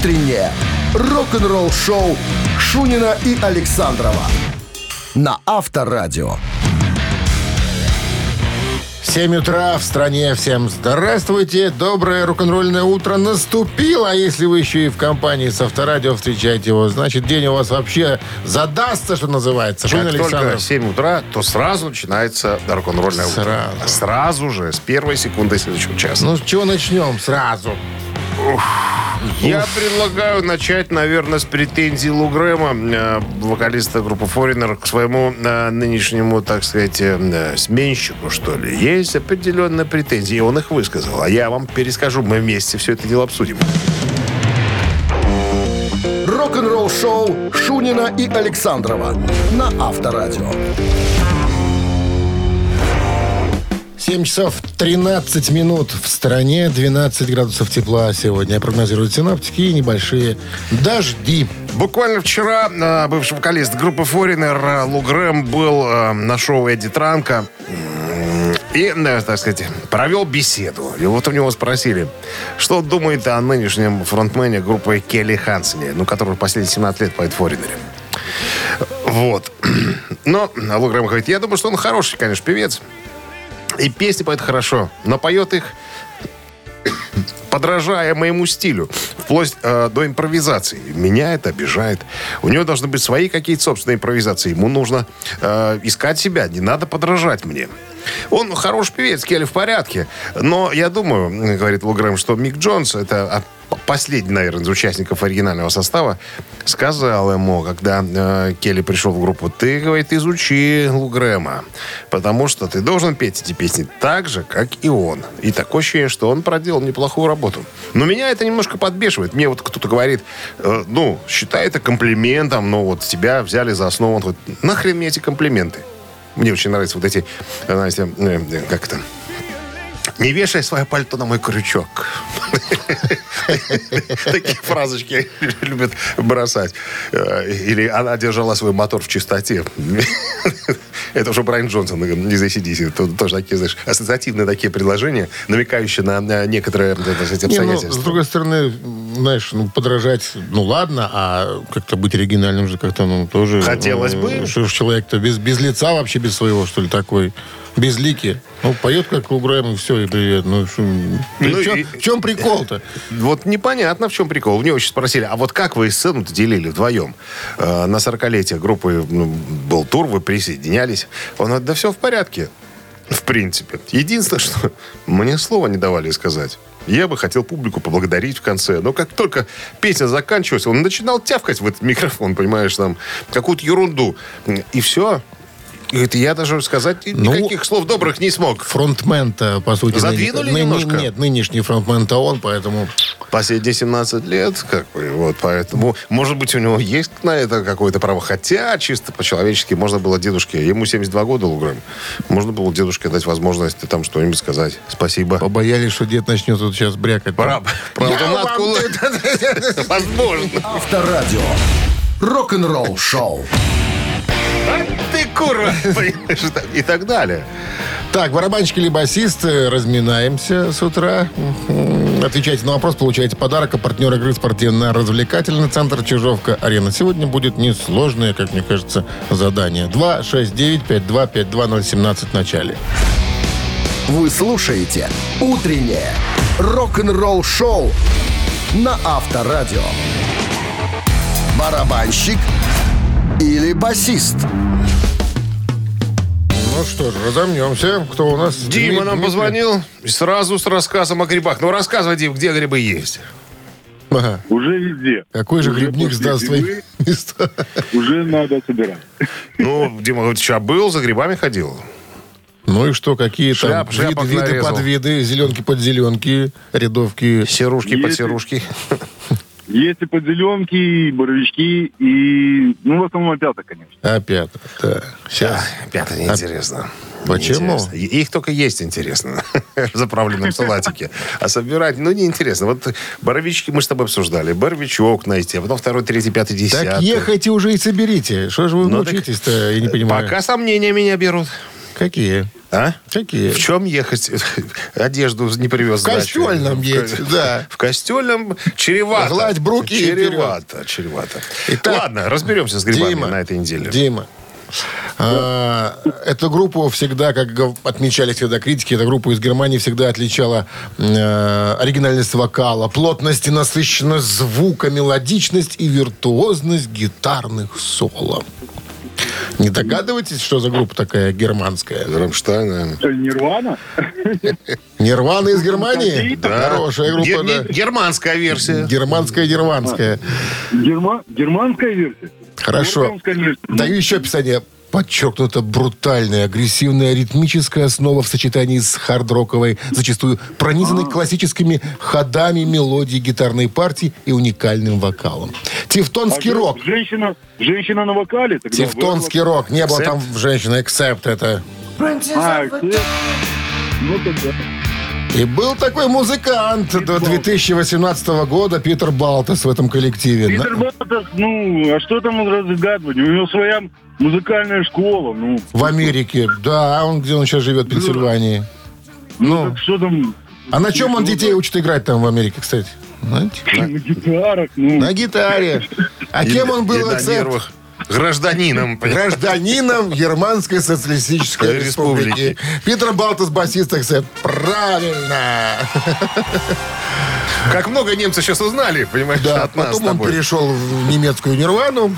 утреннее рок-н-ролл-шоу Шунина и Александрова на Авторадио. 7 утра в стране. Всем здравствуйте. Доброе рок-н-ролльное утро наступило. А если вы еще и в компании с Авторадио встречаете его, значит, день у вас вообще задастся, что называется. Как Шунин только Александров. 7 утра, то сразу начинается рок-н-ролльное утро. Сразу. Сразу же, с первой секунды следующего часа. Ну, с чего начнем сразу? Я предлагаю начать, наверное, с претензий Лу Грэма, э, вокалиста группы Foreigner, к своему э, нынешнему, так сказать, э, сменщику, что ли. Есть определенные претензии, и он их высказал. А я вам перескажу, мы вместе все это дело обсудим. Рок-н-ролл-шоу Шунина и Александрова на Авторадио. 7 часов 13 минут в стране, 12 градусов тепла сегодня прогнозируют синаптики и небольшие дожди. Буквально вчера э, бывший вокалист группы э, Лу Грэм был э, на шоу Эдди Транка и, так сказать, провел беседу. И вот у него спросили, что думает о нынешнем фронтмене группы Келли Хансене, ну, который последние 17 лет поет Foreigner. Вот. Но Лу Грэм говорит, я думаю, что он хороший, конечно, певец. И песни поет хорошо, но поет их подражая моему стилю, вплоть э, до импровизации. Меня это обижает. У него должны быть свои какие-то собственные импровизации. Ему нужно э, искать себя, не надо подражать мне. Он хороший певец, Келли в порядке. Но я думаю, говорит Лугрэм, что Мик Джонс, это последний, наверное, из участников оригинального состава, сказал ему, когда э, Келли пришел в группу, ты, говорит, изучи Лугрэма, потому что ты должен петь эти песни так же, как и он. И такое ощущение, что он проделал неплохую работу. Но меня это немножко подбешивает. Мне вот кто-то говорит, э, ну, считай это комплиментом, но вот тебя взяли за основу. Он говорит, нахрен мне эти комплименты? Мне очень нравятся вот эти, э, знаете, э, э, как это, не вешай свое пальто на мой крючок. Такие фразочки любят бросать. Э, Или она держала свой мотор в чистоте. Это уже Брайан Джонсон из ACDC. Тут Тоже такие, знаешь, ассоциативные такие предложения, намекающие на некоторые Не, ну, с обстоятельства. другой стороны, знаешь, ну, подражать, ну, ладно, а как-то быть оригинальным же как-то, ну, тоже... Хотелось э, бы. Что ж человек-то без, без лица вообще, без своего, что ли, такой, без лики. Ну, поет как Лу Грэм, и все, и привет. Ну, шо- Ну, в, чем, и- в чем прикол-то? Вот непонятно, в чем прикол. У него очень спросили, а вот как вы сцену-то делили вдвоем? Э, на 40-летие группы ну, был тур, вы присоединялись. Он говорит, да все в порядке. В принципе. Единственное, что мне слова не давали сказать. Я бы хотел публику поблагодарить в конце. Но как только песня заканчивалась, он начинал тявкать в этот микрофон, понимаешь, там, какую-то ерунду. И все. И говорит, я даже сказать Ну, никаких слов добрых не смог. Фронтмен-то, по сути... Задвинули ны- ны- немножко? Нет, нынешний фронтмен-то он, поэтому... Последние 17 лет, как бы, вот, поэтому, может быть, у него есть на это какое-то право. Хотя, чисто по-человечески, можно было дедушке, ему 72 года, Лугрэм, можно было дедушке дать возможность там что-нибудь сказать. Спасибо. Побоялись, что дед начнет тут сейчас брякать. Пора, правда, матку... Возможно. Авторадио. Рок-н-ролл-шоу. А Понимаешь, и так далее. Так, барабанщик или басист, разминаемся с утра. Отвечайте на вопрос, получаете подарок. А партнер игры спортивно-развлекательный центр Чижовка-Арена. Сегодня будет несложное, как мне кажется, задание. 269-5252-017 в начале. Вы слушаете «Утреннее рок-н-ролл-шоу» на Авторадио. Барабанщик или басист? Ну что ж, разомнемся. Кто у нас? Дима нам позвонил сразу с рассказом о грибах. Ну, рассказывай, Дим, где грибы есть? Ага. Уже везде. Какой же Уже грибник сдаст свои места? Уже надо собирать. Ну, Дима говорит, сейчас был, за грибами ходил. Ну и что, какие Шляп- там шляпок вид- виды, нарезал. подвиды, зеленки под зеленки, рядовки? Серушки под Если- серушки. Есть и подзеленки, и боровички, и... Ну, в основном опята, конечно. Опять. Да. Сейчас. Пятое неинтересно. Почему? Неинтересно. Их только есть интересно в заправленном салатике. А собирать, ну, неинтересно. Вот боровички мы с тобой обсуждали. Боровичок найти, а потом второй, третий, пятый, десятый. Так ехайте уже и соберите. Что же вы Ну, так мучитесь-то, я не понимаю. Пока сомнения меня берут. Какие? А? Какие? В чем ехать? Одежду не привез. В костюльном едь, да. В костюльном чревато. Гладь бруки Чревато, чревато. Итак, Ладно, разберемся с грибами Дима, на этой неделе. Дима. а, эту группу всегда, как отмечали всегда критики, эта группа из Германии всегда отличала э, оригинальность вокала, плотность и насыщенность звука, мелодичность и виртуозность гитарных соло. Не догадываетесь, что за группа такая германская? Рамштайн, наверное. Что, Нирвана? Нирвана из Германии? Да. Хорошая группа, Гер- да. Германская версия. Германская, германская. Герма- Германская версия? Хорошо. Вот вам, конечно. Даю еще описание. Подчеркнуто брутальная, агрессивная, ритмическая основа в сочетании с хард-роковой, зачастую пронизанной классическими ходами мелодии гитарной партии и уникальным вокалом. Тевтонский А рок. Женщина, женщина на вокале? тогда Тевтонский рок. Не было там женщины, эксепт это. А, ну тогда. И был такой музыкант до 2018 года, Питер Балтес в этом коллективе. Питер Балтас, ну, а что там разгадывать? У него своя музыкальная школа, ну. В Америке. Да, он где он сейчас живет, в Пенсильвании. Ну, Ну, так что там? а на чем он детей учит играть там в Америке, кстати? Знаете? На гитарах, ну. На гитаре. А кем он был, Акцепт? нервах. Гражданином. Гражданином Германской социалистической Республики. республики. Питер Балтас, басист Акцепт. Правильно. Как много немцы сейчас узнали, понимаешь, Да, от нас с потом он перешел в немецкую Нирвану.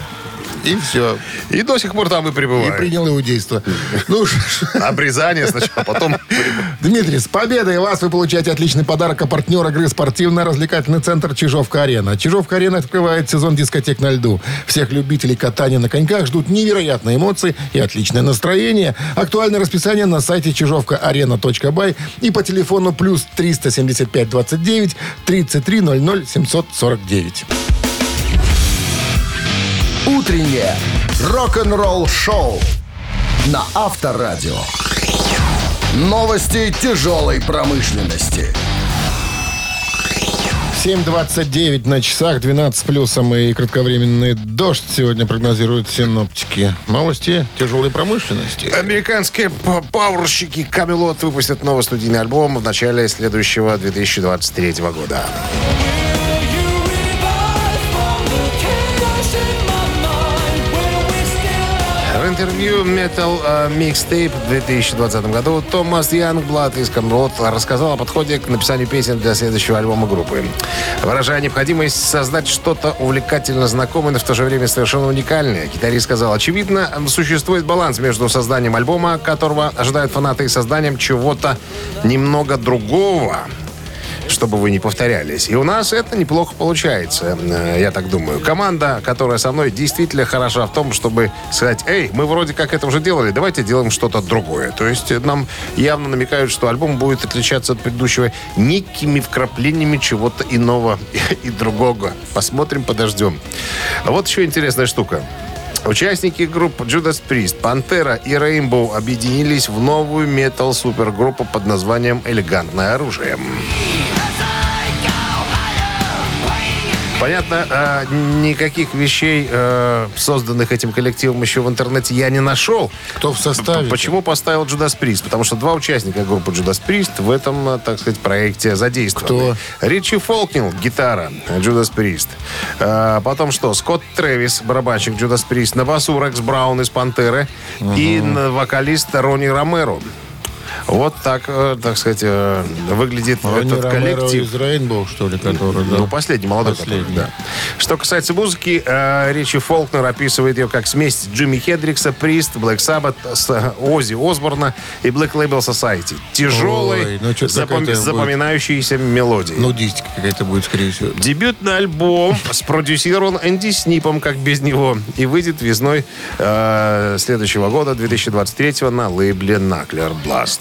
И все. И до сих пор там и И пребывает. принял иудейство. Ну, Обрезание сначала, а потом... Дмитрий, с победой вас вы получаете отличный подарок от партнера игры спортивно-развлекательный центр «Чижовка-арена». «Чижовка-арена» открывает сезон дискотек на льду. Всех любителей катания на коньках ждут невероятные эмоции и отличное настроение. Актуальное расписание на сайте чижовка-арена.бай и по телефону плюс 375 29 33 00 749. Утреннее рок-н-ролл-шоу на Авторадио. Новости тяжелой промышленности. 7.29 на часах, 12 плюсом и кратковременный дождь сегодня прогнозируют синоптики. Новости тяжелой промышленности. Американские пауэрщики Камелот выпустят новый студийный альбом в начале следующего 2023 года. Интервью Metal э, Mixtape в 2020 году. Томас Янгблад из Камелот рассказал о подходе к написанию песен для следующего альбома группы. Выражая необходимость создать что-то увлекательно знакомое, но в то же время совершенно уникальное, гитарист сказал, очевидно, существует баланс между созданием альбома, которого ожидают фанаты, и созданием чего-то немного другого чтобы вы не повторялись. И у нас это неплохо получается, э, я так думаю. Команда, которая со мной, действительно хороша в том, чтобы сказать, эй, мы вроде как это уже делали, давайте делаем что-то другое. То есть э, нам явно намекают, что альбом будет отличаться от предыдущего некими вкраплениями чего-то иного и другого. Посмотрим, подождем. Вот еще интересная штука. Участники групп Judas Priest, Пантера и Rainbow объединились в новую метал-супергруппу под названием «Элегантное оружие». Понятно, э, никаких вещей, э, созданных этим коллективом еще в интернете, я не нашел. Кто в составе? Почему поставил Judas Priest? Потому что два участника группы Judas Priest в этом, э, так сказать, проекте задействованы. Кто? Ричи Фолкнил, гитара, Judas Priest. Э, потом что? Скотт Трэвис, барабанщик Judas Priest. На басу Рекс Браун из Пантеры. И на- вокалист Ронни Ромеро. Вот так, э, так сказать, э, выглядит Ронни этот коллектив. из Рейнбоу, что ли, который, да? Ну, последний, молодой Последний. который, да. Что касается музыки, э, Ричи Фолкнер описывает ее как смесь Джимми Хендрикса, Прист, Black Sabbath, с э, Оззи Осборна и Black Label Society. Тяжелый, Ой, ну, запом- какая-то будет. запоминающиеся мелодии. Нудистика какая-то будет, скорее всего. Дебютный альбом спродюсирован Энди Снипом, как без него, и выйдет весной э, следующего года, 2023 на лейбле Knuckler Blast.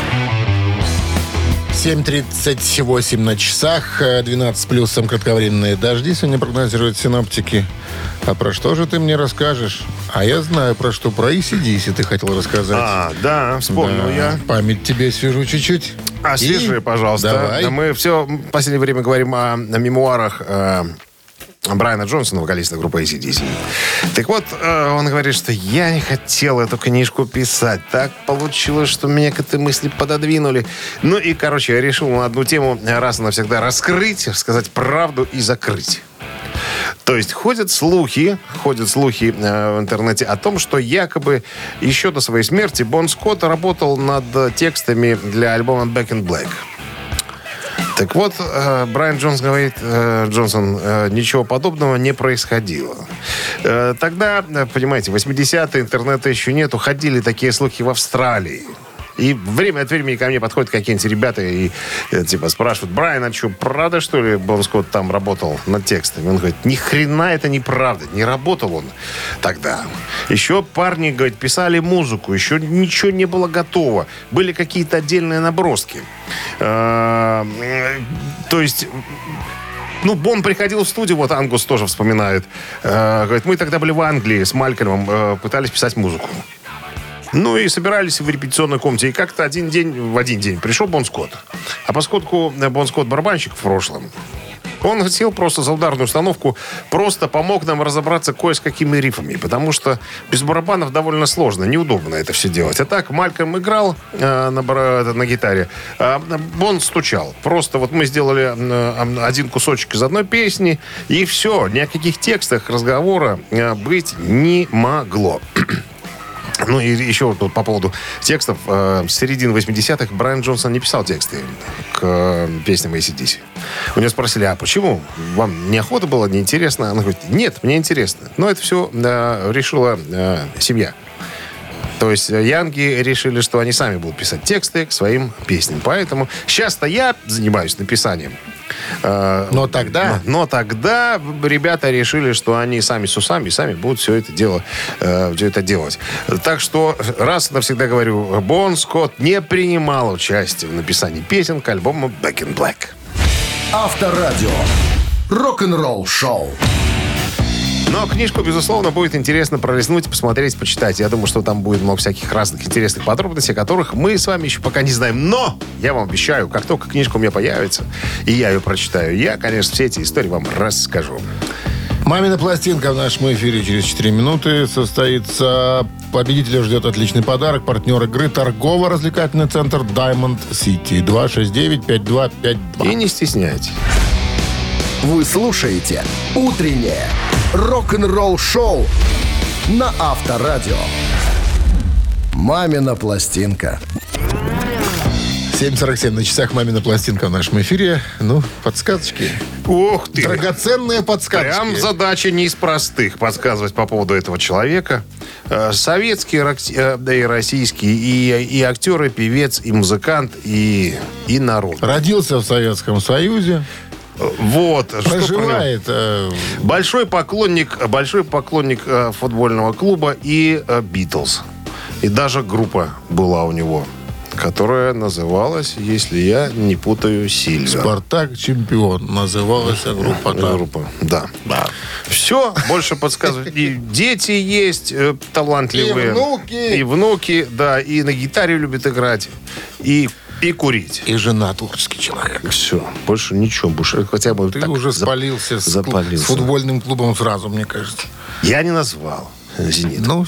7.38 на часах, э, 12 плюсом кратковременные дожди сегодня прогнозируют синоптики. А про что же ты мне расскажешь? А я знаю, про что. Про ACDC ты хотел рассказать. А, да, вспомнил Да, я. Память тебе свяжу чуть-чуть. Освежи, И- пожалуйста. Давай. Мы все в последнее время говорим о, о мемуарах э, Брайана Джонсона, вокалиста группы ACDC. Так вот, э, он говорит, что я не хотел эту книжку писать. Так получилось, что меня к этой мысли пододвинули. Ну и, короче, я решил одну тему раз и навсегда раскрыть, сказать правду и закрыть. То есть ходят слухи, ходят слухи э, в интернете о том, что якобы еще до своей смерти Бон Скотт работал над текстами для альбома Back in Black. Так вот, э, Брайан Джонс говорит, э, Джонсон, э, ничего подобного не происходило. Тогда, понимаете, 80-е интернета еще нету, ходили такие слухи в Австралии. И время от времени ко мне подходят какие-нибудь ребята и э, типа спрашивают, Брайан, а что, правда, что ли, Бон Скотт там работал над текстами? Он говорит, ни хрена это неправда, не работал он тогда. Еще парни, говорит, писали музыку, еще ничего не было готово. Были какие-то отдельные наброски. Э, То есть ну, Бон приходил в студию, вот Ангус тоже вспоминает. Э, говорит, мы тогда были в Англии с Малькольмом, э, пытались писать музыку. Ну и собирались в репетиционной комнате. И как-то один день, в один день пришел Бон Скотт. А поскольку э, Бон Скотт барабанщик в прошлом, он сел просто за ударную установку, просто помог нам разобраться кое с какими рифами. Потому что без барабанов довольно сложно, неудобно это все делать. А так Мальком играл э, на, бара- на гитаре, а Бон стучал. Просто вот мы сделали э, один кусочек из одной песни, и все. Ни о каких текстах разговора э, быть не могло. Ну и еще вот по поводу текстов. Э, с середины 80-х Брайан Джонсон не писал тексты к э, песням ACDC. У него спросили, а почему? Вам неохота было, неинтересно? Она говорит, нет, мне интересно. Но это все э, решила э, семья. То есть э, Янги решили, что они сами будут писать тексты к своим песням. Поэтому сейчас-то я занимаюсь написанием. Э, Но тогда... но, но тогда ребята решили, что они сами с усами сами будут все это дело, э, все это делать. Так что раз навсегда говорю, Бон Скотт не принимал участие в написании песен к альбому Back in Black. Авторадио. Рок-н-ролл шоу. Но книжку, безусловно, будет интересно пролистнуть, посмотреть, почитать. Я думаю, что там будет много всяких разных интересных подробностей, о которых мы с вами еще пока не знаем. Но я вам обещаю, как только книжка у меня появится, и я ее прочитаю, я, конечно, все эти истории вам расскажу. Мамина пластинка в нашем эфире через 4 минуты состоится. Победителя ждет отличный подарок. Партнер игры торгово-развлекательный центр Diamond City 269-5252. И не стесняйтесь. Вы слушаете «Утреннее рок-н-ролл-шоу» на Авторадио. «Мамина пластинка». 7.47 на часах «Мамина пластинка» в нашем эфире. Ну, подсказочки. Ух ты! Драгоценные подсказки. Прям задача не из простых подсказывать по поводу этого человека. Э, Советский, э, да и российский, и, и актер, и певец, и музыкант, и, и народ. Родился в Советском Союзе. Вот. что? Проживает э, Большой поклонник, большой поклонник э, футбольного клуба и э, Битлз. И даже группа была у него, которая называлась, если я не путаю, Сильвер. «Спартак чемпион». Называлась группа. да. Группа, да. Все, больше подсказывать. И дети есть талантливые. И внуки. И внуки, да. И на гитаре любят играть. И, и курить. И жена творческий человек. Все. Больше ничего. Больше хотя бы Ты так уже зап- спалился, с, запалился. с футбольным клубом сразу, мне кажется. Я не назвал. Зенит. Ну,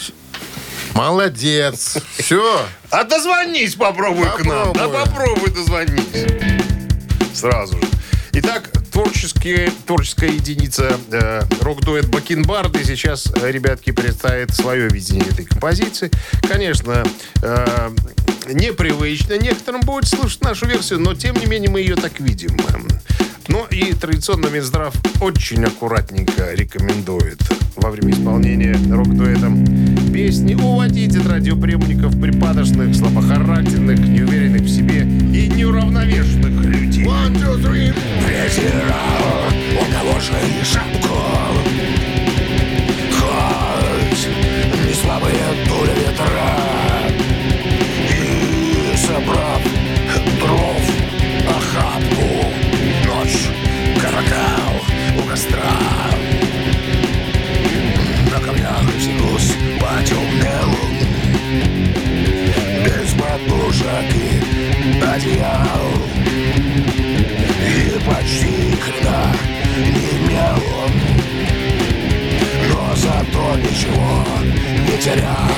молодец. Все. А дозвонись попробуй к нам. Да попробуй дозвонись. Сразу же. Итак, творческие, творческая единица э, рок-дуэт Бакенбарды сейчас, э, ребятки, представит свое видение этой композиции. Конечно, э, непривычно некоторым будет слушать нашу версию, но тем не менее мы ее так видим. Ну и традиционно Минздрав очень аккуратненько рекомендует во время исполнения рок-дуэтом песни уводить от радиоприемников припадочных, слабохарактерных, неуверенных в себе и неуравновешенных. One, two, three. Презирал, у кого же и шапку. Хоть не слабые пули ветра. И собрав дров охапку, ночь каракал у костра. На камнях снюс потемнел без подушек и одеял. И почти хрена не имел Но зато ничего не терял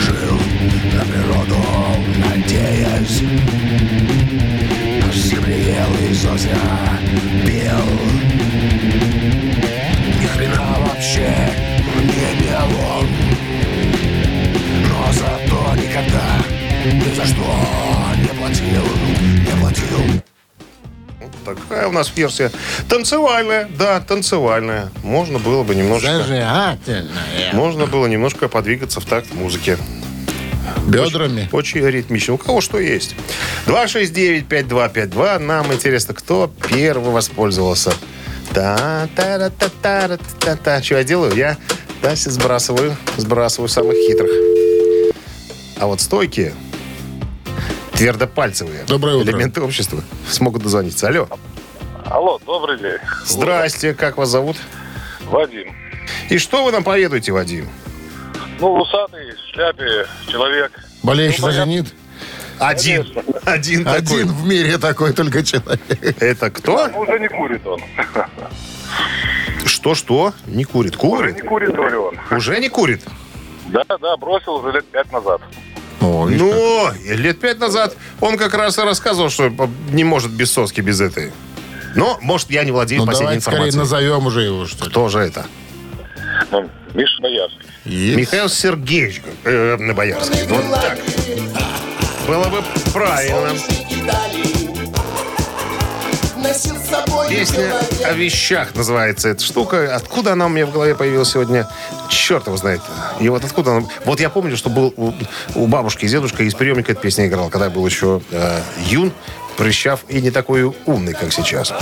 Жил на природу, надеясь Земли ел из озера, пел Ни хрена вообще не имел он Но зато никогда ни за что не платил, не платил. Такая у нас версия. Танцевальная, да, танцевальная. Можно было бы немножко... Зажигательная. Можно было немножко подвигаться в такт музыки. Бедрами. Очень ритмично. У кого что есть. 269-5252. Нам интересно, кто первый воспользовался. та та та та та та та Что я делаю? Я да, сбрасываю, сбрасываю самых хитрых. А вот стойкие, твердопальцевые Доброе утро. элементы общества смогут дозвониться. Алло. Алло, добрый день. Здрасте, как вас зовут? Вадим. И что вы нам поведуете, Вадим? Ну, усатый, в шляпе, человек. Болеющий Ну, за. «Зенит». Один. Один такой. Один в мире такой только человек. Это кто? Ну, уже не курит он. Что-что? Не курит. Уже Курит? не курит, говорю он. Уже не курит? Да, да, бросил уже лет пять назад. О, видишь, Ну, лет пять назад он как раз и рассказывал, что не может без соски, без этой. Но, может, я не владею ну последней давайте скорее информацией. назовем уже его, что ли. Кто же это? Ну, Миша Боярский. Есть. Михаил Сергеевич э, Боярский. Вот так. Было бы правильно. Песня о вещах называется эта штука. Откуда она у меня в голове появилась сегодня? Черт его знает. И вот откуда она... Вот я помню, что был у, бабушки и дедушка из приемника эта песня играл, когда я был еще э, юн, прыщав и не такой умный, как сейчас.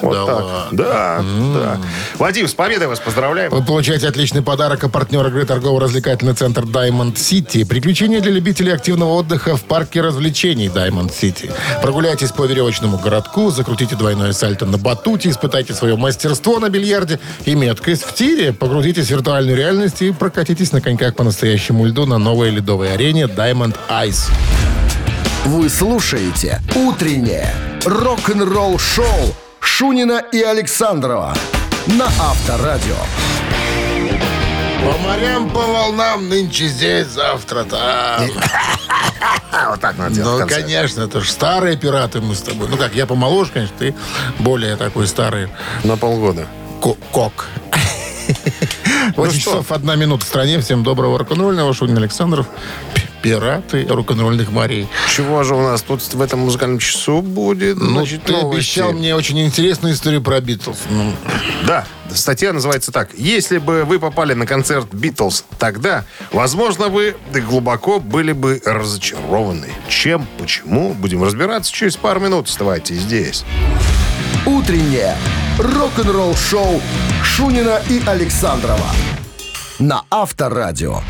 Вот Да так. ладно. Да, да. Вадим, с победой вас поздравляем. Вы получаете отличный подарок от партнера игры торгово-развлекательный центр Diamond City. Приключения для любителей активного отдыха в парке развлечений Diamond City. Прогуляйтесь по веревочному городку, закрутите двойное сальто на батуте, испытайте свое мастерство на бильярде и меткость в тире. Погрузитесь в виртуальную реальность и прокатитесь на коньках по настоящему льду на новой ледовой арене Diamond Ice. Вы слушаете «Утреннее рок-н-ролл-шоу» Шунина и Александрова на Авторадио. По морям, по волнам, нынче здесь, завтра там. Вот так надо делать Ну, конечно, это же старые пираты мы с тобой. Ну как, я помоложе, конечно, ты более такой старый На полгода. ко- кок. 8 Ну часов одна минута в стране. Всем доброго рок-н-ролльного. Шунин Александров. Пираты рок-н-ролльных морей. Чего же у нас тут в этом музыкальном часу будет? Ну, Значит, ты новости. обещал мне очень интересную историю про Битлз. Ну, Да, статья называется так. Если бы вы попали на концерт Битлз тогда, возможно, вы глубоко были бы разочарованы. Чем, почему, будем разбираться через пару минут. Оставайтесь здесь. «Утреннее рок-н-ролл-шоу» Шунина и Александрова на Авторадио.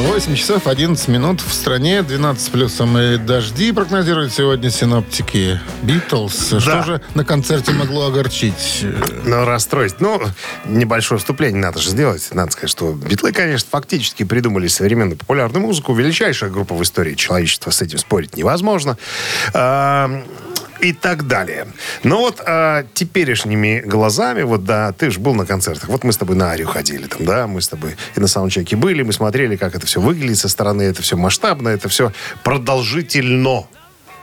8 часов 11 минут в стране, 12 плюсом и дожди прогнозируют сегодня синоптики. Битлз. Что же на концерте могло огорчить? Ну, расстроить. Ну, небольшое вступление надо же сделать. Надо сказать, что Битлы, конечно, фактически придумали современную популярную музыку. Величайшая группа в истории человечества. С этим спорить невозможно. А, и так далее. Но вот а, теперешними глазами, вот да, ты же был на концертах. Вот мы с тобой на Арию ходили там, да, мы с тобой и на саундчеке были, мы смотрели, как это все выглядит со стороны, это все масштабно, это все продолжительно.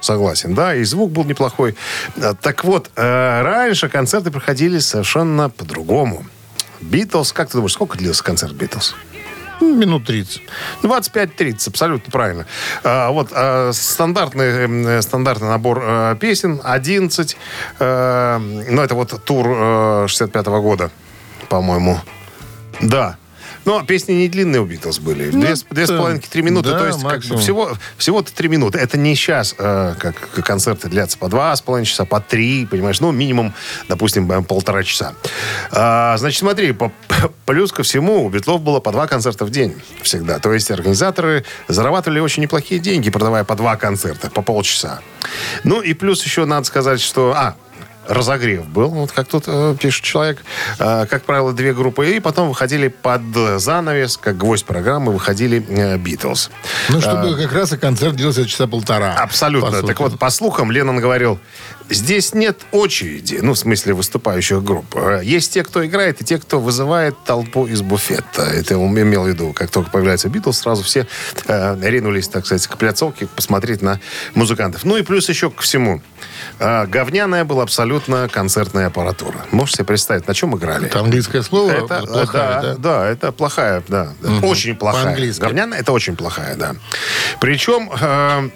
Согласен, да, и звук был неплохой. А, Так вот, э, раньше концерты проходили совершенно по-другому. Битлз, как ты думаешь, сколько длился концерт Битлз? Минут 30. 25-30, абсолютно правильно. А, вот а, стандартный, м, стандартный набор э, песен, 11. э, ну, это вот тур э, 65 года, по-моему. Да. Но песни не длинные у Битлз были. Две, с- две с да. половиной, три минуты. Да, то есть как всего, всего-то три минуты. Это не сейчас, э, как концерты длятся по два с половиной часа, по три, понимаешь? Ну, минимум, допустим, э, полтора часа. А, значит, смотри, по- плюс ко всему у Битлов было по два концерта в день всегда. То есть организаторы зарабатывали очень неплохие деньги, продавая по два концерта, по полчаса. Ну, и плюс еще надо сказать, что... А, разогрев был, вот как тут э, пишет человек. Э, как правило, две группы. И потом выходили под занавес, как гвоздь программы, выходили э, Битлз. Ну, чтобы как раз и концерт длился часа полтора. Абсолютно. по. Так вот, по слухам, Леннон говорил, здесь нет очереди, ну, в смысле выступающих групп. Э, Есть те, кто играет, и те, кто вызывает толпу из буфета. Это он имел в виду. Как только появляется Битлз, сразу все э, ринулись, так сказать, к пляцовке посмотреть на музыкантов. Ну и плюс еще ко всему. э, говняная была абсолютно абсолютно концертная аппаратура. Можете себе представить, на чем играли? Это английское слово Это, плохая, да, да? да, это плохая, да. да. Очень плохая. По-английски. Говняная, это очень плохая, да. Причем э,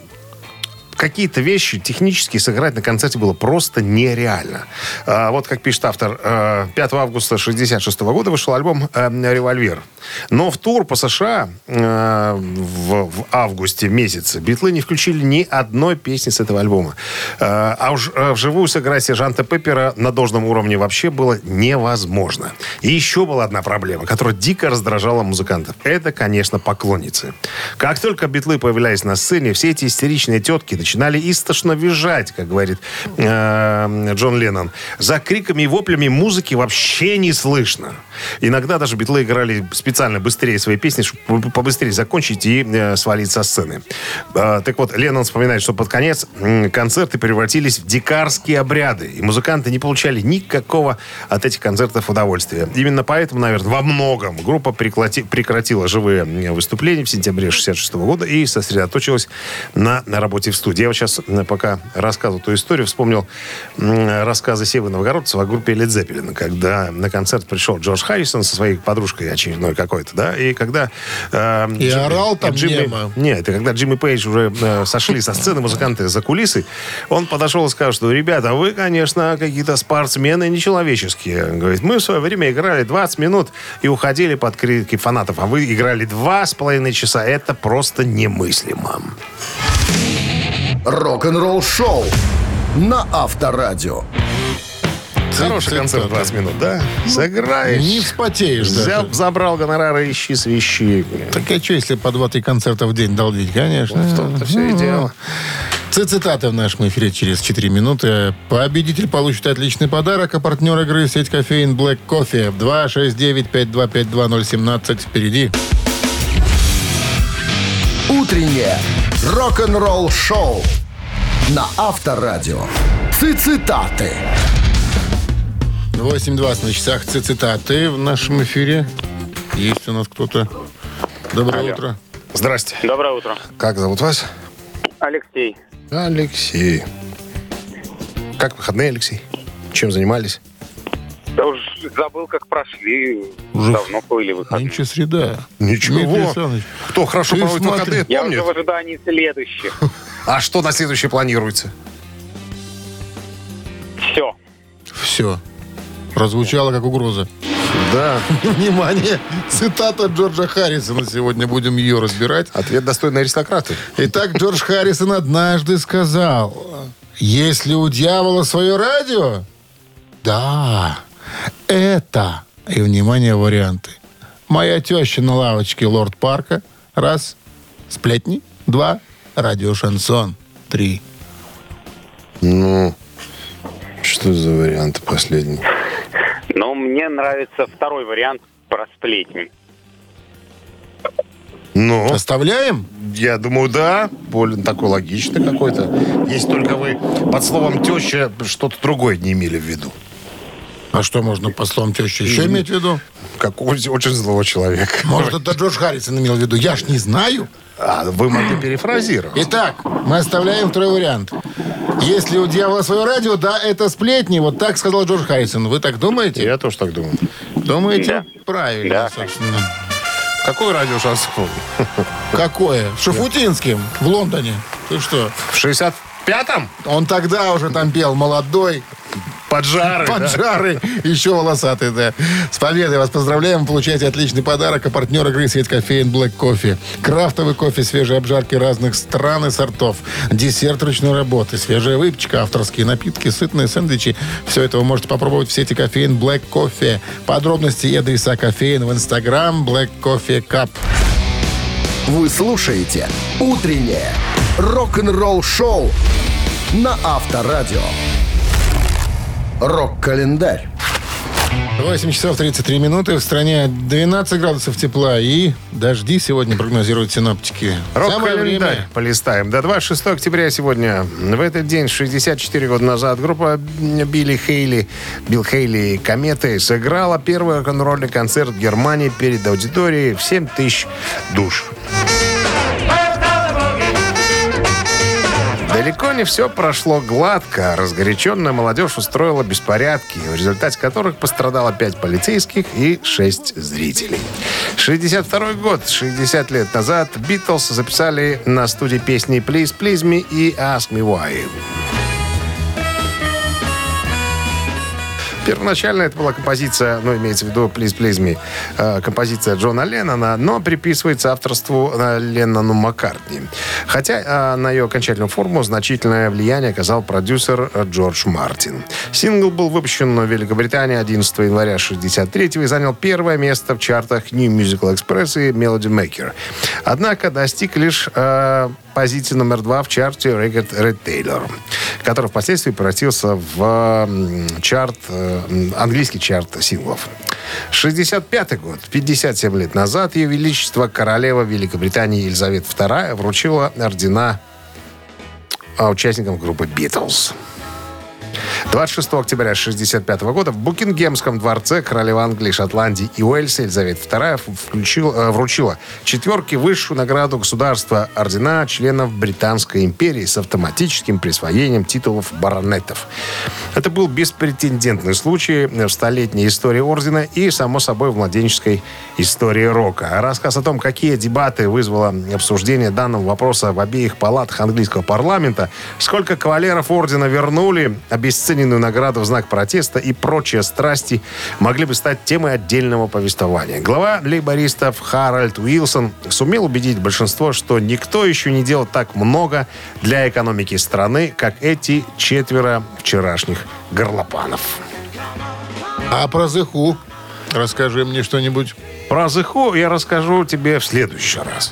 какие-то вещи технически сыграть на концерте было просто нереально. А, вот как пишет автор, э, 5 августа 66 года вышел альбом э, «Револьвер». Но в тур по США э, в, в августе месяце Битлы не включили ни одной песни с этого альбома. Э, а уж э, вживую сыграть сержанта Пеппера на должном уровне вообще было невозможно. И еще была одна проблема, которая дико раздражала музыкантов. Это, конечно, поклонницы. Как только Битлы появлялись на сцене, все эти истеричные тетки начинали истошно визжать, как говорит э, Джон Леннон. За криками и воплями музыки вообще не слышно. Иногда даже Битлы играли специально быстрее свои песни, чтобы побыстрее закончить и э, свалить со сцены. Э, так вот, Леннон вспоминает, что под конец концерты превратились в дикарские обряды, и музыканты не получали никакого от этих концертов удовольствия. Именно поэтому, наверное, во многом группа прекратила живые выступления в сентябре 66 года и сосредоточилась на, на работе в студии. Я вот сейчас, пока рассказывал эту историю, вспомнил рассказы Севы Новгородцева о группе Led Zeppelin, когда на концерт пришел Джордж Харрисон со своей подружкой очередной какой-то, да, и когда... э, И орал там Джимми- немо. Нет, и когда Джимми Пейдж уже э, сошли со сцены, музыканты за кулисы, он подошел и сказал, что, ребята, вы, конечно, какие-то спортсмены нечеловеческие. Говорит, мы в свое время играли 20 минут и уходили под крики фанатов, а вы играли два с половиной часа. Это просто немыслимо. Рок-н-ролл шоу на Авторадио. Хороший концерт 20 минут, да? Сыграешь. Не вспотеешь Взял, даже. забрал гонорары, ищи свищи. Так а что, если по 2-3 концерта в день долбить? Конечно. В том-то все и дело. Цитаты в нашем эфире через 4 минуты. Победитель получит отличный подарок, а партнер игры сеть кофеин Black Coffee. 269-5252-017 впереди. Утреннее рок-н-ролл шоу на Авторадио. Цитаты. 8.20 на часах цитаты в нашем эфире. Есть у нас кто-то. Доброе Алло. утро. Здрасте. Доброе утро. Как зовут вас? Алексей. Алексей. Как выходные, Алексей? Чем занимались? Да уж забыл, как прошли. Уже Давно были выходные. Нынче среда. Ничего. Кто хорошо Ты проводит смотри. выходные, Я помнит? уже в ожидании следующих. А что на следующее планируется? Все. Все. Прозвучало как угроза. Да. Внимание! Цитата Джорджа Харрисона. Сегодня будем ее разбирать. Ответ достойный аристократы. Итак, Джордж Харрисон однажды сказал, если у дьявола свое радио, да, это, и, внимание, варианты. Моя теща на лавочке Лорд Парка, раз, сплетни, два, радио Шансон, три. Ну, что за вариант последний? Но мне нравится второй вариант про сплетни. Ну, Оставляем? я думаю, да. Более такой логичный какой-то. Если только вы под словом теща что-то другое не имели в виду. А что можно по словам тещи еще иметь в виду? Как очень, очень злого человека. Может, это Джордж Харрисон имел в виду? Я ж не знаю. А, вы могли перефразировать. Итак, мы оставляем второй вариант. Если у дьявола свое радио, да, это сплетни. Вот так сказал Джордж Харрисон. Вы так думаете? Я тоже так думаю. Думаете? Правильно, Да. собственно. Какой радио шансон? Какое? С Шафутинским в Лондоне. Ты что? В 65-м? Он тогда уже там пел молодой, Поджары. да? поджарый, еще волосатый, да. С победой вас поздравляем. Получайте отличный подарок. А партнер игры сеть кофеин Black Coffee. Крафтовый кофе, свежие обжарки разных стран и сортов. Десерт ручной работы, свежая выпечка, авторские напитки, сытные сэндвичи. Все это вы можете попробовать в сети кофеин Black Coffee. Подробности и адреса кофеин в инстаграм Black Coffee Cup. Вы слушаете «Утреннее рок-н-ролл шоу» на Авторадио. Рок-календарь. 8 часов 33 минуты. В стране 12 градусов тепла и дожди сегодня прогнозируют синоптики. Рок-календарь полистаем. До 26 октября сегодня. В этот день, 64 года назад, группа Билли Хейли, Билл Хейли и Кометы сыграла первый рок-н-ролльный концерт в Германии перед аудиторией в 7 тысяч душ. Далеко не все прошло гладко. Разгоряченная молодежь устроила беспорядки, в результате которых пострадало 5 полицейских и 6 зрителей. 62 год, 60 лет назад, Битлз записали на студии песни «Please, Please Me» и «Ask Me Why». Первоначально это была композиция, ну, имеется в виду «Please, Please Me», э, композиция Джона Леннона, но приписывается авторству э, Леннону Маккартни. Хотя э, на ее окончательную форму значительное влияние оказал продюсер э, Джордж Мартин. Сингл был выпущен в Великобритании 11 января 63 и занял первое место в чартах New Musical Express и Melody Maker. Однако достиг лишь э, позиции номер два в чарте Record Retailer, который впоследствии превратился в м, чарт, э, английский чарт синглов. 65 год, 57 лет назад, Ее Величество Королева Великобритании Елизавета II вручила ордена а, участникам группы Beatles. 26 октября 1965 года в Букингемском дворце королева Англии, Шотландии и Уэльса Елизавета II включил, э, вручила четверки высшую награду государства ордена членов Британской империи с автоматическим присвоением титулов баронетов. Это был беспретендентный случай в столетней истории ордена и, само собой, в младенческой истории рока. Рассказ о том, какие дебаты вызвало обсуждение данного вопроса в обеих палатах английского парламента, сколько кавалеров ордена вернули обесцененную награду в знак протеста и прочие страсти могли бы стать темой отдельного повествования. Глава лейбористов Харальд Уилсон сумел убедить большинство, что никто еще не делал так много для экономики страны, как эти четверо вчерашних горлопанов. А про Зыху расскажи мне что-нибудь. Про Зыху я расскажу тебе в следующий раз.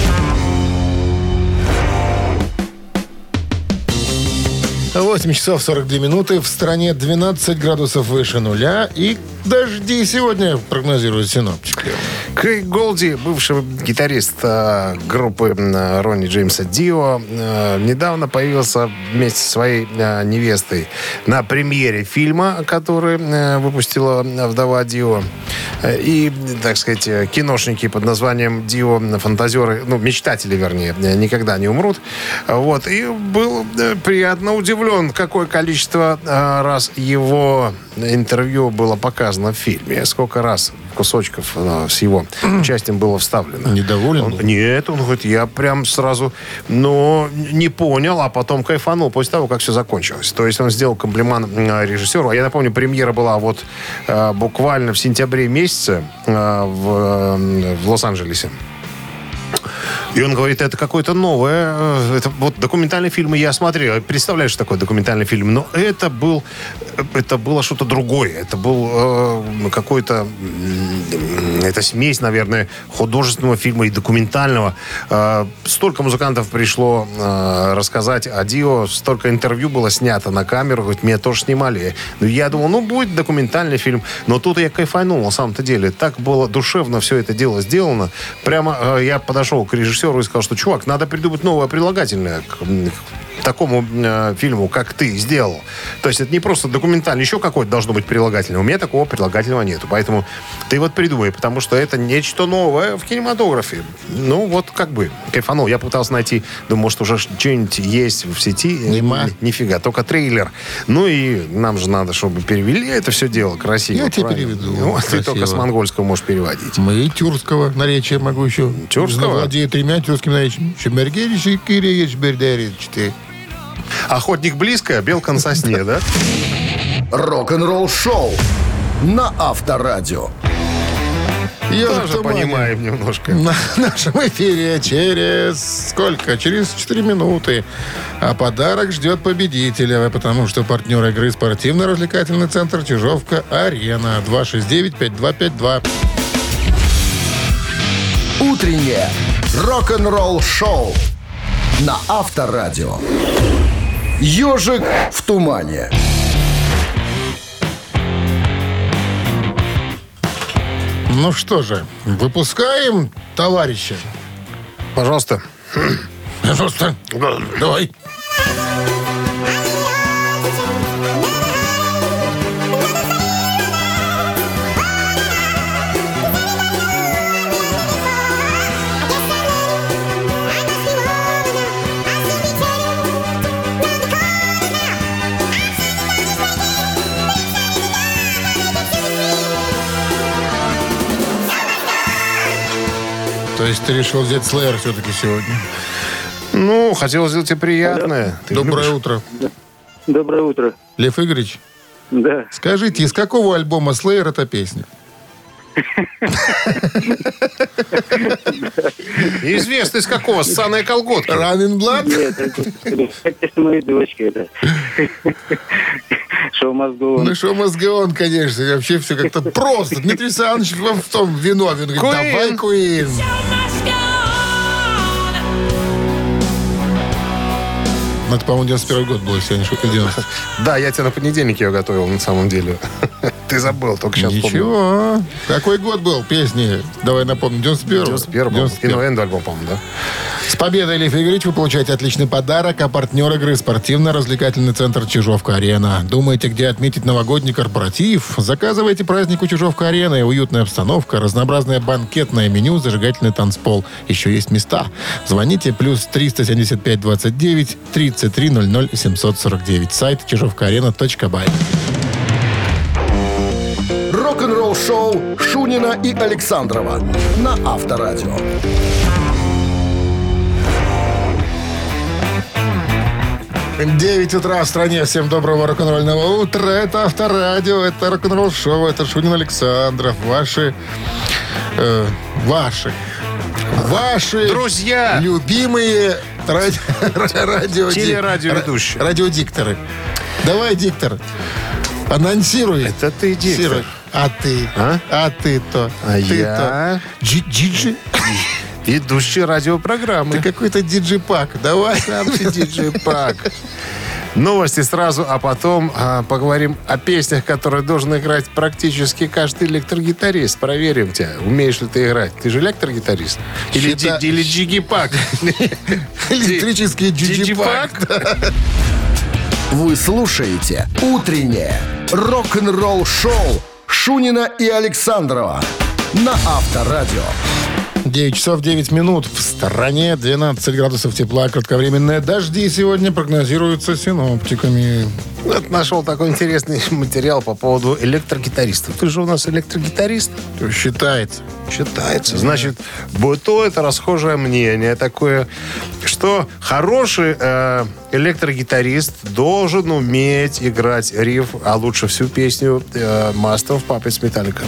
8 часов 42 минуты. В стране 12 градусов выше нуля. И дожди сегодня прогнозируют синоптики. Крейг Голди, бывший гитарист э, группы э, Ронни Джеймса Дио, э, недавно появился вместе со своей э, невестой на премьере фильма, который э, выпустила вдова Дио. И, так сказать, киношники под названием Дио, фантазеры, ну, мечтатели, вернее, никогда не умрут. Вот. И был э, приятно удивлен, какое количество э, раз его интервью было показано в фильме. Сколько раз кусочков э, с его участием было вставлено. Недоволен Он- нет, он говорит, я прям сразу, но не понял, а потом кайфанул после того, как все закончилось. То есть он сделал комплимент э, режиссеру. А я напомню, премьера была вот э, буквально в сентябре месяце э, в, в Лос-Анджелесе. И он говорит, это какое-то новое. э, Это вот документальные фильмы я смотрел. Представляю, что такое документальный фильм. Но это был, э, это было что-то другое. Это был э, какой-то, м, это смесь, наверное, художественного фильма и документального. Э, столько музыкантов пришло э, рассказать о Дио, столько интервью было снято на камеру. Говорит, меня тоже снимали. Ну, я думал, ну, будет документальный фильм. Но тут я кайфанул, на самом-то деле. Так было душевно все это дело сделано. Прямо э, я подошел к режиссеру и сказал, что, чувак, надо придумать новое прилагательное к такому э, фильму, как ты сделал. То есть это не просто документальный, еще какое-то должно быть прилагательное. У меня такого прилагательного нету. Поэтому ты вот придумай, потому что это нечто новое в кинематографе. Ну, вот как бы кайфанул. Я пытался найти, думаю, может, уже что-нибудь есть в сети. Нема. Ни- Нифига, только трейлер. Ну и нам же надо, чтобы перевели это все дело красиво. Я тебе переведу. Ну, вот ты Красиво. только с монгольского можешь переводить. Мы и тюркского наречия могу еще. Тюркского? Владею тремя тюркскими наречиями. Шемергеричи, Киреич, Бердеричи. Охотник близко, а белка на сосне, да? Рок-н-ролл шоу на Авторадио. Я Тоже понимаем немножко. На нашем эфире через сколько? Через 4 минуты. А подарок ждет победителя, потому что партнер игры спортивно-развлекательный центр Чижовка-Арена. 269-5252. Утреннее рок-н-ролл шоу на Авторадио. Ежик в тумане. Ну что же, выпускаем, товарища. Пожалуйста. Пожалуйста. Давай. То есть ты решил взять Slayer все-таки сегодня. Ну, хотел сделать тебе приятное. Ты Доброе любишь? утро. Доброе утро. Лев Игоревич, Да. скажите, из какого альбома Slayer эта песня? Известно из какого? Ссаная колготка. Running Blood? Нет, это, моей дочки это. Шоу мозгов. Ну что, мозгон, конечно. Вообще все как-то просто. Дмитрий Александрович вам в том виновен. Говорит, давай, Куин. Ну, это, по-моему, 91 год был, если я не шутка 90. Да, я тебе на понедельник ее готовил, на самом деле. Ты забыл, только сейчас помню. Ничего. Какой год был песни? Давай напомню. 91 91 был. И Инуэндо альбом, по-моему, да? С победой, Лев Игоревич, вы получаете отличный подарок, а партнер игры спортивно-развлекательный центр «Чижовка-арена». Думаете, где отметить новогодний корпоратив? Заказывайте праздник у «Чижовка-арены». Уютная обстановка, разнообразное банкетное меню, зажигательный танцпол. Еще есть места. Звоните плюс 375 29 33 00 749. Сайт чижовкаарена.бай. Рок-н-ролл шоу Шунина и Александрова на Авторадио. 9 утра в стране. Всем доброго рок-н-ролльного утра. Это Авторадио, это рок-н-ролл шоу, это Шунин Александров. Ваши... э, ваши. Ваши... Друзья! Любимые ради- радио... Телерадиоведущие. ра- Радиодикторы. Давай, диктор. Анонсируй. Это ты, диктор. А ты? А? ты-то? А ты-то? я? Джи- Джиджи? Ведущий радиопрограммы. Ты какой-то диджи-пак. Давай. Сам ты диджей Пак. Новости сразу, а потом а, поговорим о песнях, которые должен играть практически каждый электрогитарист. Проверим тебя, умеешь ли ты играть. Ты же электрогитарист? Или, Счита- ди- или джиги-пак? Электрический диджи-пак. Вы слушаете «Утреннее рок-н-ролл-шоу» Шунина и Александрова на Авторадио. 9 часов 9 минут. В стороне 12 градусов тепла. Кратковременные дожди сегодня прогнозируются синоптиками. Вот нашел такой интересный материал по поводу электрогитаристов. Ты же у нас электрогитарист. Считается. Считается. Значит, то это расхожее мнение такое, что хороший э, электрогитарист должен уметь играть риф, а лучше всю песню э, Master of Puppets Metallica.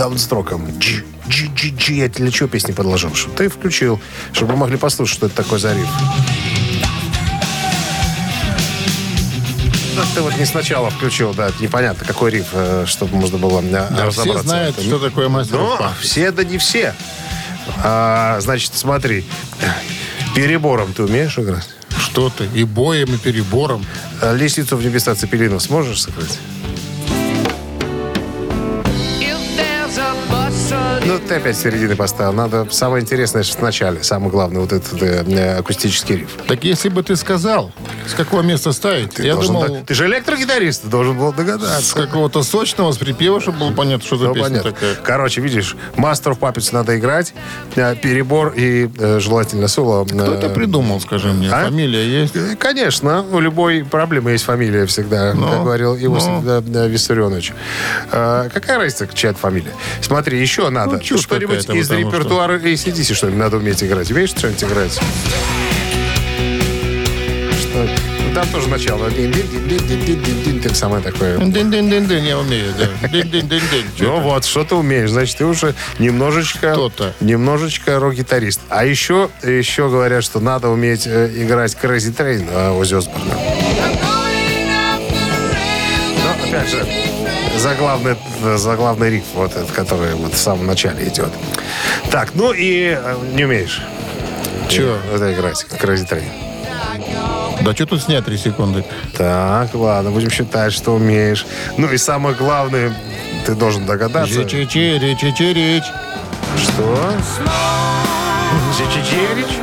Даунстроком. Джи, джи, джи, джи. Я для чего песни подложил? Чтобы ты включил, чтобы мы могли послушать, что это такое за риф. Да, ты вот не сначала включил, да, непонятно, какой риф, э, чтобы можно было э, Да, все разобраться. знают, Это что такое мастер но все, да не все. А, значит, смотри. Перебором ты умеешь играть? Что ты? И боем, и перебором. А Лестницу в небеса Цепелинов сможешь сыграть? Ну, ты опять с середины поставил. Надо самое интересное в начале. Самое главное, вот этот э, э, акустический риф. Так если бы ты сказал, с какого места ставить, Ты, я должен думал, дог- ты же электрогитарист, ты должен был с догадаться. какого-то сочного, с припева, чтобы было понятно, что за Ну, песня понятно. такая. Короче, видишь, Master of Puppets надо играть, э, перебор и э, желательно соло. Кто это придумал, скажи мне? а? Фамилия есть? Э, Конечно, у любой проблемы есть фамилия всегда, Ну, как говорил Иосиф ну. да, да, Виссарионович. А, какая разница, чья это фамилия? Смотри, еще надо. Чушь что-нибудь из потому что- репертуара ACDC, что ли, надо уметь играть. Умеешь что-нибудь играть? Что? Ну, там тоже начало. Дин-дин-дин-дин-дин-дин-дин, Так самое такое. Дин-дин-дин-дин, я умею, да. Дин-дин-дин-дин. Ну вот, что ты умеешь. Значит, ты уже немножечко... Кто-то. Немножечко рок-гитарист. А еще, еще говорят, что надо уметь э, играть Crazy Train э, Оззи Осборна. Но, опять же, заглавный, заглавный риф, вот этот, который вот в самом начале идет. Так, ну и э, не умеешь. Чего? Это играть, Crazy Train. Да что тут снять три секунды? Так, ладно, будем считать, что умеешь. Ну и самое главное, ты должен догадаться. Чичичери, чичирич. Что? Чичичерич?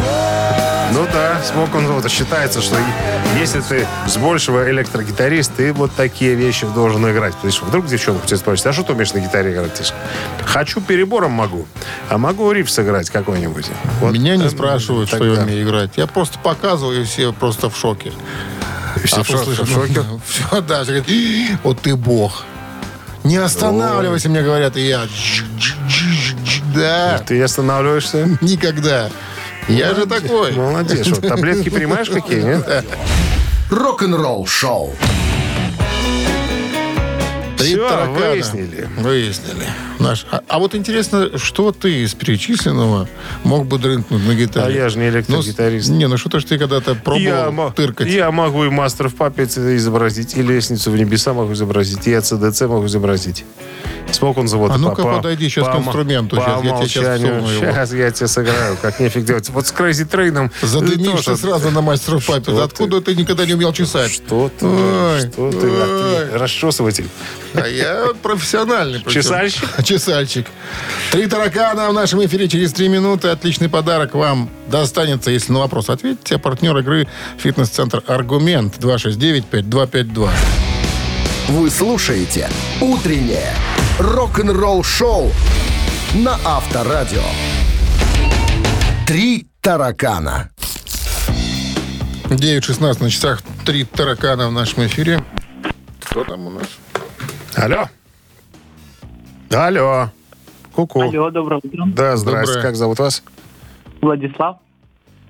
Ну да, смог он вот считается, что и- если ты с большего электрогитарист, ты вот такие вещи должен играть. Потому что вдруг девчонка тебя спросит, а что ты умеешь на гитаре играть? Ты Хочу перебором могу, а могу риф сыграть какой-нибудь. Вот, Меня не э, спрашивают, что я тогда. умею играть. Я просто показываю, и все просто в шоке. Все А в шоке, послышав, в шоке? Все, да, все говорят, «И, вот ты бог. Не останавливайся, мне говорят, и я. Да, Ты не останавливаешься? никогда. Я же такой. Молодец. Что, таблетки принимаешь какие, нет? Рок-н-ролл шоу. Три Всё, таракана. выяснили. Выяснили. Наш. А, а вот интересно, что ты из перечисленного мог бы дрынкнуть на гитаре? А я же не электрогитарист. Ну, не, ну что ж ты когда-то пробовал Я, тыркать? я могу и Master в Puppets изобразить, и Лестницу в небеса могу изобразить, и АЦДЦ могу изобразить. Смог он завод. А ну-ка, подойди щас к инструменту, щас я тебе щас всуну его. Сейчас я тебе сыграю, как нефиг делать. Вот с Crazy Train Задымишься сразу на мастеров папе. Откуда ты никогда не умел чесать? Что ты? Ой, что ты? ой. Расчесыватель. А я профессиональный. причем. Чесальщик? Чесальщик. Три таракана в нашем эфире через три минуты. Отличный подарок вам достанется, если на вопрос ответите. А партнер игры «Фитнес-центр Аргумент» 269-5252. Вы слушаете «Утреннее рок-н-ролл-шоу» на Авторадио. «Три таракана». 9.16 на часах. Три таракана в нашем эфире. Кто там у нас? Алло. Алло. Ку-ку. Алло, доброе утро. Да, здрасте. Доброе. Как зовут вас? Владислав.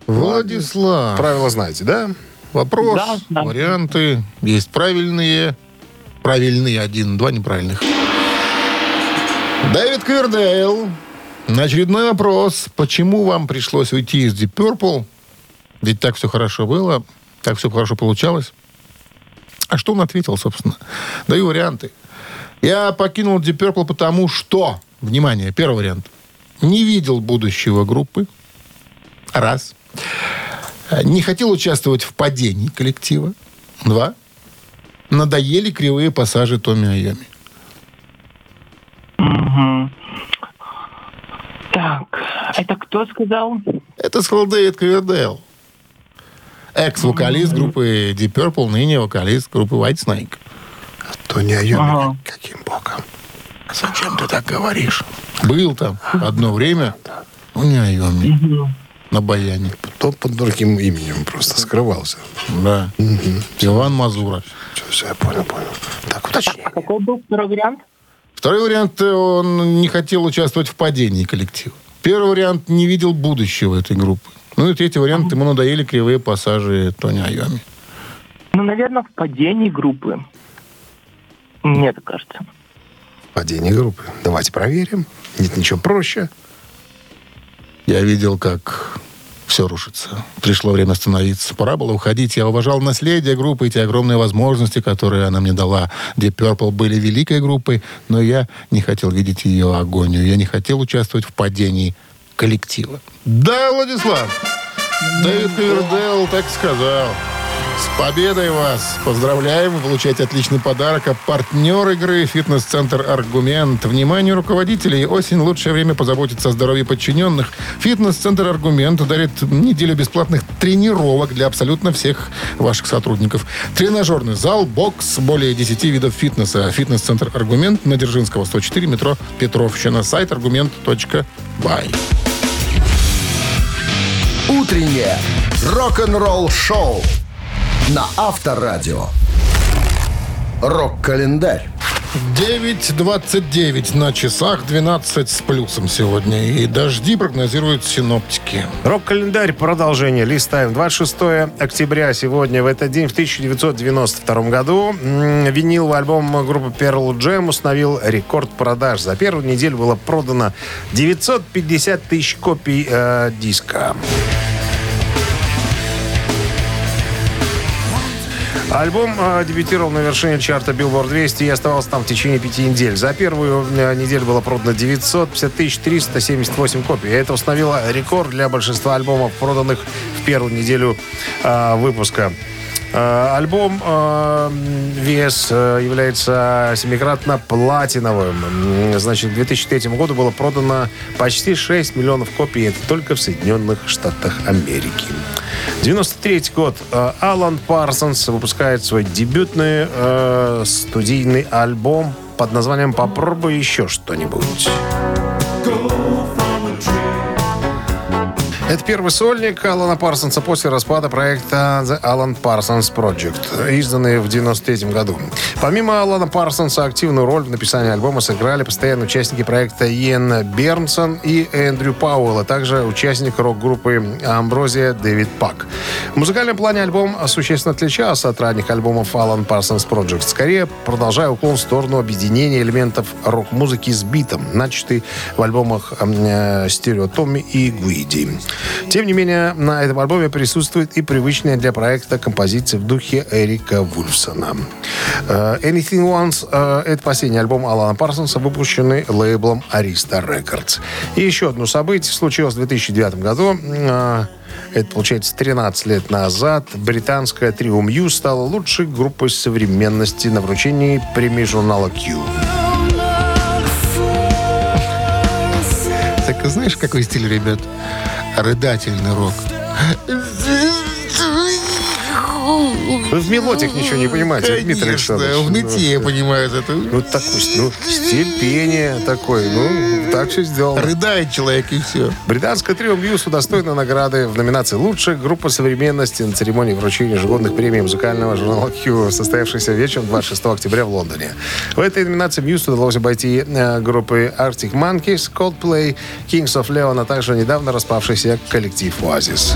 Владислав. Правила знаете, да? Вопрос, Да, да. варианты. Есть правильные. Правильные один, два неправильных. Дэвид Квердейл. На очередной вопрос. Почему вам пришлось уйти из Deep Purple? Ведь так все хорошо было, так все хорошо получалось. А что он ответил, собственно? Даю варианты. Я покинул Deep Purple потому что... Внимание, первый вариант. Не видел будущего группы. Раз. Не хотел участвовать в падении коллектива. Два. Надоели кривые пассажи Томми Айоми. Мгм. Так, это кто сказал? Это сказал Дэвид Квердейл. Экс-вокалист группы Deep Purple, ныне вокалист группы White Snake. То не Айоми. Ага. Каким боком? Зачем ты так говоришь? Был там одно время. Ну, не Айоми. На баяне. То под другим именем просто скрывался. Да. Иван Мазура. Все, все, я понял, понял. Так, уточнение. А какой был второй вариант? Второй вариант, э, он не хотел участвовать в падении коллектива. Первый вариант, не видел будущего этой группы. Ну и третий вариант, ему надоели кривые пассажи Тони Айоми. Ну, наверное, в падении группы. Мне так кажется. Падение группы. Давайте проверим. Нет ничего проще. Я видел, как все рушится. Пришло время остановиться. Пора было уходить. Я уважал наследие группы и те огромные возможности, которые она мне дала. Deep Purple были великой группой, но я не хотел видеть ее агонию. Я не хотел участвовать в падении коллектива. Да, Владислав! Дэвид Ковердейл так сказал. С победой вас! Поздравляем! Вы получаете отличный подарок. А партнер игры «Фитнес-центр Аргумент». Внимание руководителей! Осень – лучшее время позаботиться о здоровье подчиненных. «Фитнес-центр Аргумент» дарит неделю бесплатных тренировок для абсолютно всех ваших сотрудников. Тренажерный зал, бокс, более 10 видов фитнеса. «Фитнес-центр Аргумент» на Дзержинского, 104, метро Петровщина. Сайт аргумент.бай. Утреннее рок-н-ролл-шоу на Авторадио. Рок-календарь. 9.29 на часах, 12 с плюсом сегодня. И дожди прогнозируют синоптики. Рок-календарь, продолжение. Листаем. 26 октября сегодня, в этот день, в 1992 году, м, виниловый альбом группы Pearl Jam установил рекорд продаж. За первую неделю было продано 950 тысяч копий э, диска. Альбом э, дебютировал на вершине чарта Billboard 200 и оставался там в течение пяти недель. За первую э, неделю было продано 950 378 копий. Это установило рекорд для большинства альбомов, проданных в первую неделю э, выпуска. Э, Альбом вес является семикратно платиновым. Значит, к 2003 году было продано почти 6 миллионов копий. Это только в Соединенных Штатах Америки. 93 год. Э, Алан Парсонс выпускает свой дебютный э, студийный альбом под названием «Попробуй еще что-нибудь». Это первый сольник Алана Парсонса после распада проекта The Alan Parsons Project, изданный в 93 году. Помимо Алана Парсонса, активную роль в написании альбома сыграли постоянные участники проекта Иэн Бернсон и Эндрю Пауэлл, а также участник рок-группы Амброзия Дэвид Пак. В музыкальном плане альбом существенно отличался от ранних альбомов Alan Parsons Project, скорее продолжая уклон в сторону объединения элементов рок-музыки с битом, начатый в альбомах э, Стерео Томми и Гуиди. Тем не менее, на этом альбоме присутствует и привычная для проекта композиция в духе Эрика Вульфсона. Э, Anything Once э, это последний альбом Алана Парсонса, выпущенный лейблом Arista Records. И еще одно событие случилось в 2009 году. Э, Это, получается, 13 лет назад британская трио Мью стала лучшей группой современности на вручении премии журнала Q. Так знаешь, какой стиль, ребят? Рыдательный рок. Вы в мелодиях ничего не понимаете, Дмитрий Конечно, Александрович. в нытье понимают это. Ну, такой, ну, стиль пения такой. Ну, так все сделано. Рыдает человек и все. Британская трио Мьюз удостоена награды в номинации «Лучшая группа современности» на церемонии вручения ежегодных премий музыкального журнала Q, состоявшейся вечером 26 октября в Лондоне. В этой номинации Мьюз удалось обойти э, группы Arctic Monkeys, Coldplay, Kings of Leon, а также недавно распавшийся коллектив Oasis.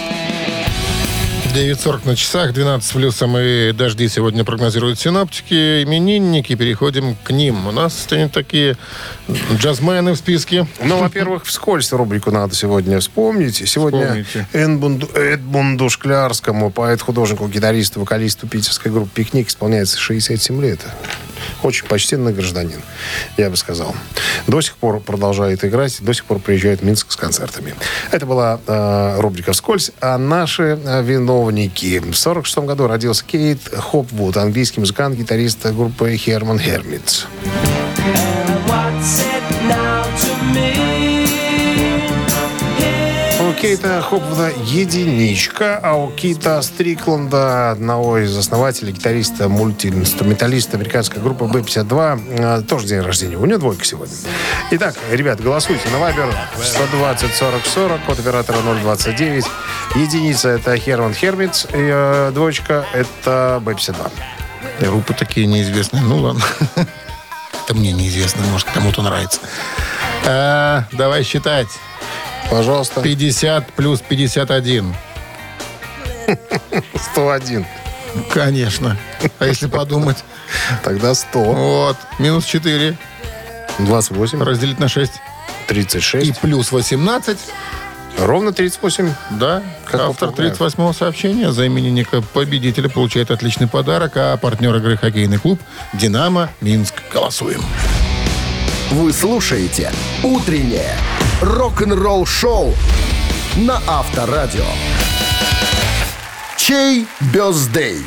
9.40 на часах, 12 плюсом и дожди сегодня прогнозируют синаптики. Именинники, переходим к ним. У нас стоят такие джазмены в списке. Ну, во-первых, вскользь рубрику надо сегодня вспомнить. Сегодня. Эдмунду, Эдмунду Шклярскому, поэт-художнику, гитаристу, вокалисту питерской группы «Пикник» исполняется 67 лет. Очень почтенный гражданин, я бы сказал. До сих пор продолжает играть, до сих пор приезжает в Минск с концертами. Это была э, рубрика «Вскользь». А наши э, виновники. В 46 году родился Кейт Хопвуд, английский музыкант, гитарист группы Херман Хермитс. У Кейта Хопвуда единичка, а у Кита Стрикланда, одного из основателей, гитариста, мультиинструменталиста американской группы B-52, э, тоже день рождения. У него двойка сегодня. Итак, ребят, голосуйте на Вайбер 120 40 40, код оператора 029. Единица это Херман Хермитс, и э, двоечка это B-52. Группы такие неизвестные. Ну ладно. Это мне неизвестно, может, кому-то нравится. А, давай считать. Пожалуйста, 50 плюс 51. 101. Конечно. А если подумать? Тогда 100. Вот. Минус 4 28. разделить на 6. 36. И плюс 18. Ровно 38. Да, Как автор поправляю. 38-го сообщения за именинника победителя получает отличный подарок, а партнер игры хоккейный клуб «Динамо Минск». Голосуем. Вы слушаете «Утреннее рок-н-ролл-шоу» на Авторадио. Чей бездей?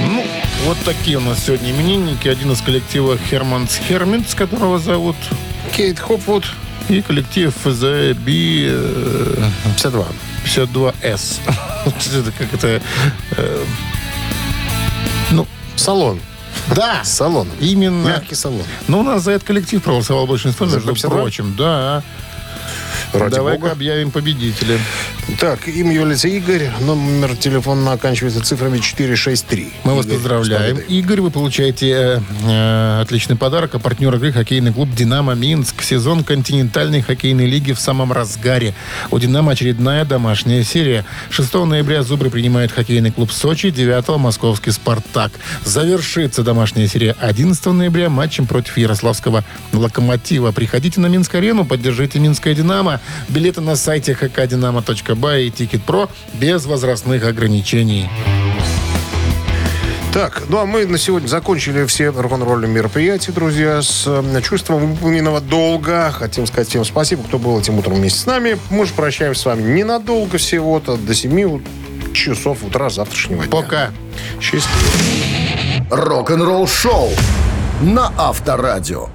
Ну, вот такие у нас сегодня именинники. Один из коллектива Херманс Херминс, которого зовут, Кейт Хопвуд. и коллектив The B 52. 52S. Это как это... э, Ну, Салон. Да, Салон. именно. Мягкий салон. Ну, у нас за этот коллектив проголосовал большинство, между 52? прочим. Да. Ради Давай-ка объявим победителя. Так, им является Игорь. Номер телефона оканчивается цифрами 463. Мы вас Игорь, поздравляем. с победой. Игорь, вы получаете э, э, отличный подарок. А партнер игры хоккейный клуб «Динамо Минск». Сезон континентальной хоккейной лиги в самом разгаре. У «Динамо» очередная домашняя серия. 6 ноября «Зубры» принимает хоккейный клуб «Сочи», 9 московский «Спартак». Завершится домашняя серия 11 ноября матчем против ярославского «Локомотива». Приходите на Минск-арену, поддержите «Минское Динамо». Билеты на сайте hkdinamo.by и «Тикет.Про» без возрастных ограничений. Так, ну а мы на сегодня закончили все рок-н-ролльные мероприятия, друзья, с э, чувством выполненного долга. Хотим сказать всем спасибо, кто был этим утром вместе с нами. Мы же прощаемся с вами ненадолго всего-то, до 7 часов утра завтрашнего дня. Пока. Счастливо. Рок-н-ролл-шоу на Авторадио.